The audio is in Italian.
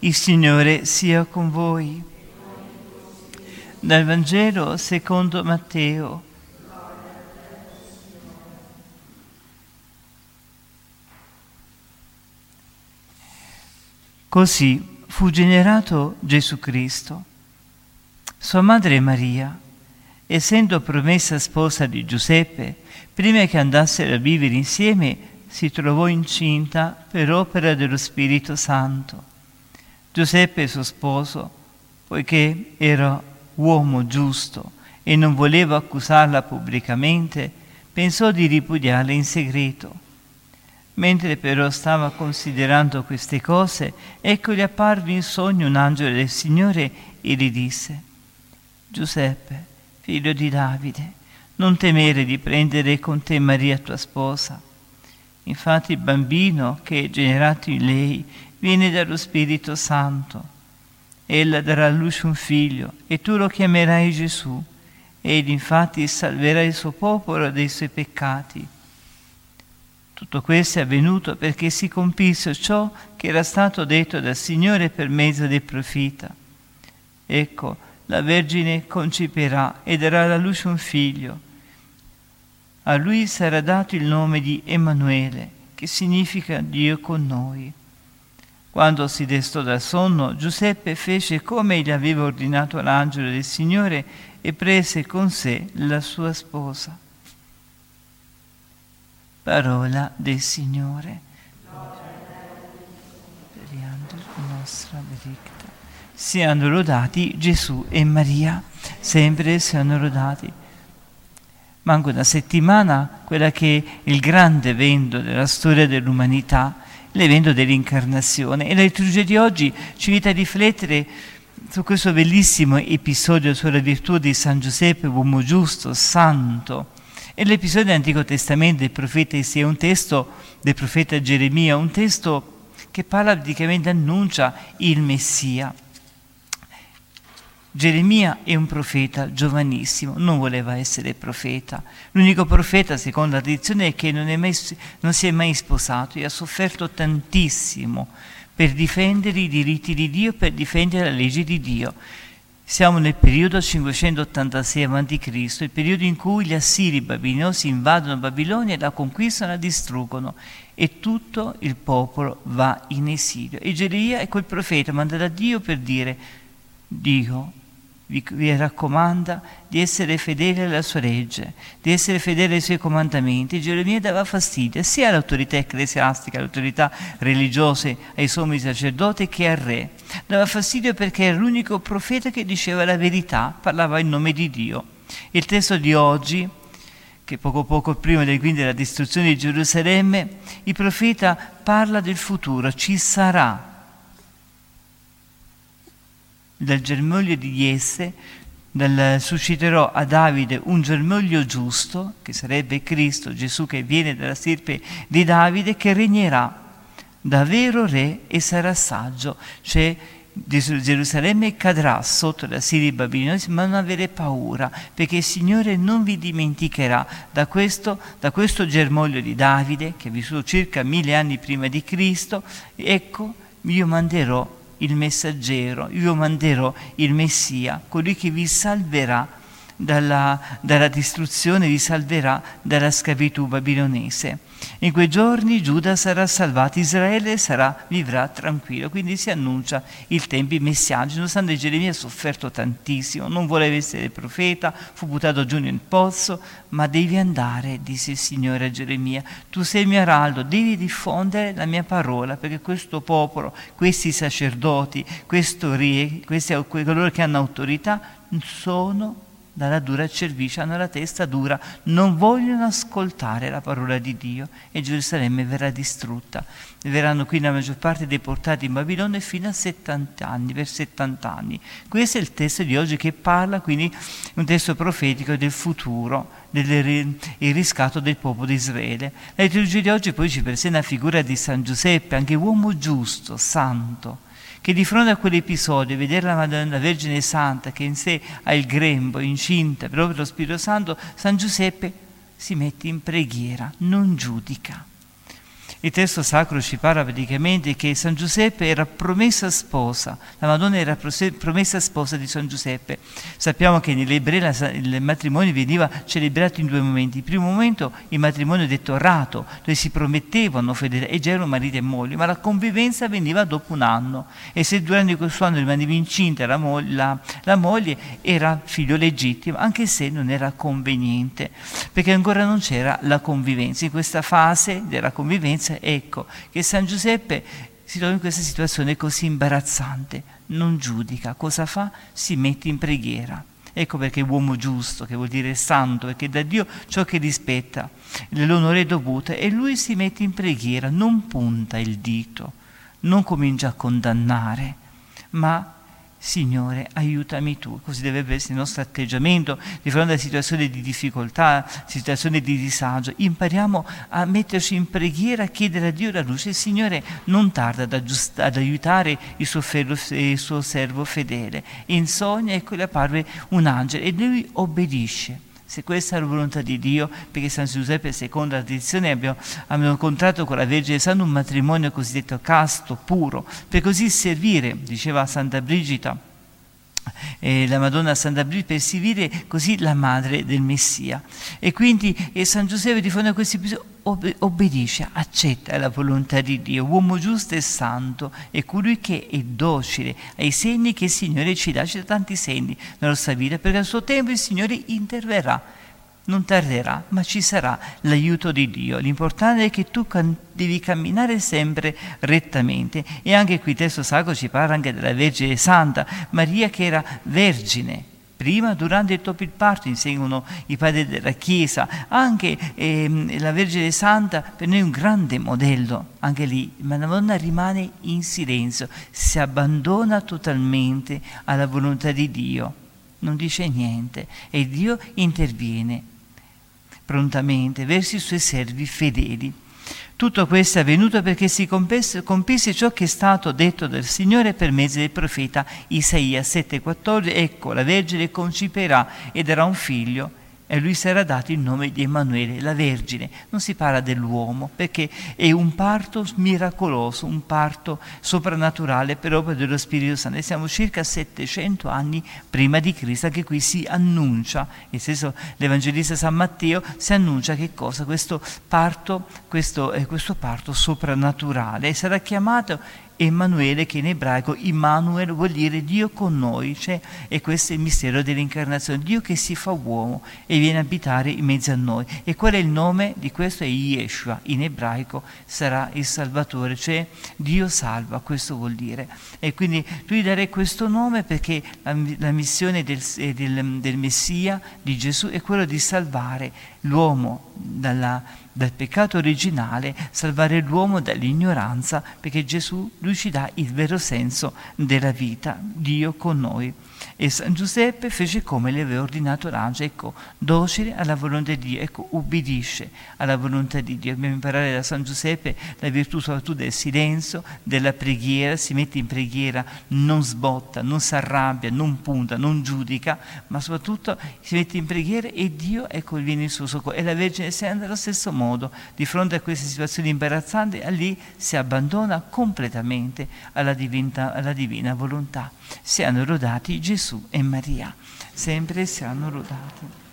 Il Signore sia con voi. Dal Vangelo secondo Matteo. Così fu generato Gesù Cristo. Sua madre Maria, essendo promessa sposa di Giuseppe, prima che andassero a vivere insieme, si trovò incinta per opera dello Spirito Santo. Giuseppe, suo sposo, poiché era uomo giusto e non voleva accusarla pubblicamente, pensò di ripudiarla in segreto. Mentre però stava considerando queste cose, ecco gli apparve in sogno un angelo del Signore e gli disse, Giuseppe, figlio di Davide, non temere di prendere con te Maria tua sposa. Infatti il bambino che è generato in lei viene dallo Spirito Santo. Ella darà a luce un figlio e tu lo chiamerai Gesù. Egli infatti salverà il suo popolo dai suoi peccati. Tutto questo è avvenuto perché si compisse ciò che era stato detto dal Signore per mezzo del profeta. Ecco, la Vergine concepirà e darà alla luce un figlio. A lui sarà dato il nome di Emanuele, che significa Dio con noi. Quando si destò dal sonno, Giuseppe fece come gli aveva ordinato l'angelo del Signore e prese con sé la sua sposa. Parola del Signore. Siano lodati Gesù e Maria, sempre siano lodati. Manca una settimana, quella che è il grande evento della storia dell'umanità, l'evento dell'incarnazione. E la liturgia di oggi ci invita a riflettere su questo bellissimo episodio sulla virtù di San Giuseppe, uomo giusto, santo. E l'episodio dell'Antico Testamento del profeta Isaia un testo del profeta Geremia, un testo che parla praticamente, annuncia il Messia. Geremia è un profeta giovanissimo, non voleva essere profeta. L'unico profeta, secondo la tradizione, è che non, è mai, non si è mai sposato e ha sofferto tantissimo per difendere i diritti di Dio, per difendere la legge di Dio. Siamo nel periodo 586 a.C., il periodo in cui gli assiri babilonesi invadono Babilonia, la conquistano e la distruggono e tutto il popolo va in esilio. E Geremia è quel profeta mandato da Dio per dire Dio vi, vi raccomanda di essere fedeli alla sua legge, di essere fedeli ai suoi comandamenti. Geremia dava fastidio sia all'autorità ecclesiastica, all'autorità religiosa, ai sommi sacerdoti che al re. Dava fastidio perché era l'unico profeta che diceva la verità, parlava in nome di Dio. Il testo di oggi che poco poco prima del, quindi della distruzione di Gerusalemme, il profeta parla del futuro, ci sarà dal germoglio di Jesse dal, susciterò a Davide un germoglio giusto, che sarebbe Cristo, Gesù che viene dalla stirpe di Davide, che regnerà da vero re e sarà saggio. Cioè Gerusalemme cadrà sotto la Siria babilonese, ma non avere paura, perché il Signore non vi dimenticherà da questo, da questo germoglio di Davide, che è vissuto circa mille anni prima di Cristo, ecco, io manderò il messaggero, io manderò il Messia, colui che vi salverà dalla, dalla, distruzione, vi salverà dalla schiavitù babilonese. In quei giorni Giuda sarà salvato, Israele sarà, vivrà tranquillo. Quindi si annuncia il tempo messianico. Nonostante Geremia ha sofferto tantissimo, non voleva essere profeta, fu buttato giù nel pozzo, ma devi andare, disse il Signore a Geremia. Tu sei il mio araldo, devi diffondere la mia parola, perché questo popolo, questi sacerdoti, questo re, questi, coloro che hanno autorità, sono dalla dura cervice, hanno la testa dura, non vogliono ascoltare la parola di Dio e Gerusalemme verrà distrutta. Verranno qui la maggior parte deportati in Babilonia fino a 70 anni, per 70 anni. Questo è il testo di oggi che parla, quindi un testo profetico del futuro, del riscatto del popolo di Israele. La liturgia di oggi poi ci presenta la figura di San Giuseppe, anche uomo giusto, santo, che di fronte a quell'episodio, vedere la Madonna Vergine Santa che in sé ha il grembo, incinta proprio lo Spirito Santo, San Giuseppe si mette in preghiera, non giudica. Il testo sacro ci parla praticamente che San Giuseppe era promessa sposa, la Madonna era promessa sposa di San Giuseppe. Sappiamo che nell'Ebrei il matrimonio veniva celebrato in due momenti. Il primo momento il matrimonio detto rato, dove si promettevano fedele e già erano marito e moglie, ma la convivenza veniva dopo un anno. E se durante questo anno rimaneva incinta la, mo- la, la moglie, era figlio legittimo, anche se non era conveniente, perché ancora non c'era la convivenza. In questa fase della convivenza esperienza, ecco, che San Giuseppe si trova in questa situazione così imbarazzante, non giudica, cosa fa? Si mette in preghiera. Ecco perché è uomo giusto, che vuol dire santo, perché da Dio ciò che rispetta, l'onore dovuto, e lui si mette in preghiera, non punta il dito, non comincia a condannare, ma Signore, aiutami tu. Così deve essere il nostro atteggiamento di fronte a situazioni di difficoltà, situazioni di disagio. Impariamo a metterci in preghiera, a chiedere a Dio la luce. Il Signore non tarda ad, aggiust- ad aiutare il suo, ferro, il suo, servo fedele. In sogno, ecco, le apparve un angelo e lui obbedisce. Se questa è la volontà di Dio, perché San Giuseppe, secondo la tradizione, abbiamo, abbiamo contratto con la Vergine Santa un matrimonio cosiddetto casto, puro, per così servire, diceva Santa Brigida, eh, la Madonna Santa Brigida, per servire così la madre del Messia. E quindi eh, San Giuseppe di fronte a questi episodi obbedisce, accetta la volontà di Dio, uomo giusto e santo, è colui che è docile ai segni che il Signore ci dà, ci dà tanti segni nella nostra vita, perché al suo tempo il Signore interverrà non tarderà, ma ci sarà l'aiuto di Dio. L'importante è che tu can- devi camminare sempre rettamente. E anche qui il testo sacro ci parla anche della Vergine Santa, Maria che era vergine. Prima, durante il parto, insegnano i padri della Chiesa. Anche ehm, la Vergine Santa per noi è un grande modello, anche lì. Ma la donna rimane in silenzio, si abbandona totalmente alla volontà di Dio. Non dice niente e Dio interviene prontamente verso i suoi servi fedeli. Tutto questo è avvenuto perché si compisse ciò che è stato detto dal Signore per mezzo del profeta Isaia 7,14 Ecco, la Vergine conciperà e darà un figlio e lui sarà dato il nome di Emanuele, la Vergine. Non si parla dell'uomo perché è un parto miracoloso, un parto soprannaturale per opera dello Spirito Santo. E siamo circa 700 anni prima di Cristo, che qui si annuncia, nel senso l'Evangelista San Matteo si annuncia che cosa? Questo parto, questo, eh, questo parto soprannaturale. E sarà chiamato Emanuele che in ebraico Immanuel vuol dire Dio con noi, cioè, e questo è il mistero dell'incarnazione, Dio che si fa uomo e viene a abitare in mezzo a noi. E qual è il nome di questo? È Yeshua, in ebraico sarà il Salvatore, cioè Dio salva, questo vuol dire. E quindi tu gli darei questo nome perché la, la missione del, del, del Messia, di Gesù, è quella di salvare l'uomo dalla dal peccato originale, salvare l'uomo dall'ignoranza, perché Gesù lui ci dà il vero senso della vita, Dio con noi. E San Giuseppe fece come le aveva ordinato l'angelo, ecco, docile alla volontà di Dio, ecco, ubbidisce alla volontà di Dio. Dobbiamo imparare da San Giuseppe la virtù soprattutto del silenzio, della preghiera, si mette in preghiera, non sbotta, non si arrabbia, non punta, non giudica, ma soprattutto si mette in preghiera e Dio, ecco, viene in suo soccorso. E la Vergine Santa allo stesso modo, di fronte a queste situazioni imbarazzanti, lì si abbandona completamente alla divina, alla divina volontà. Siano lodati Gesù e Maria, sempre siano lodati.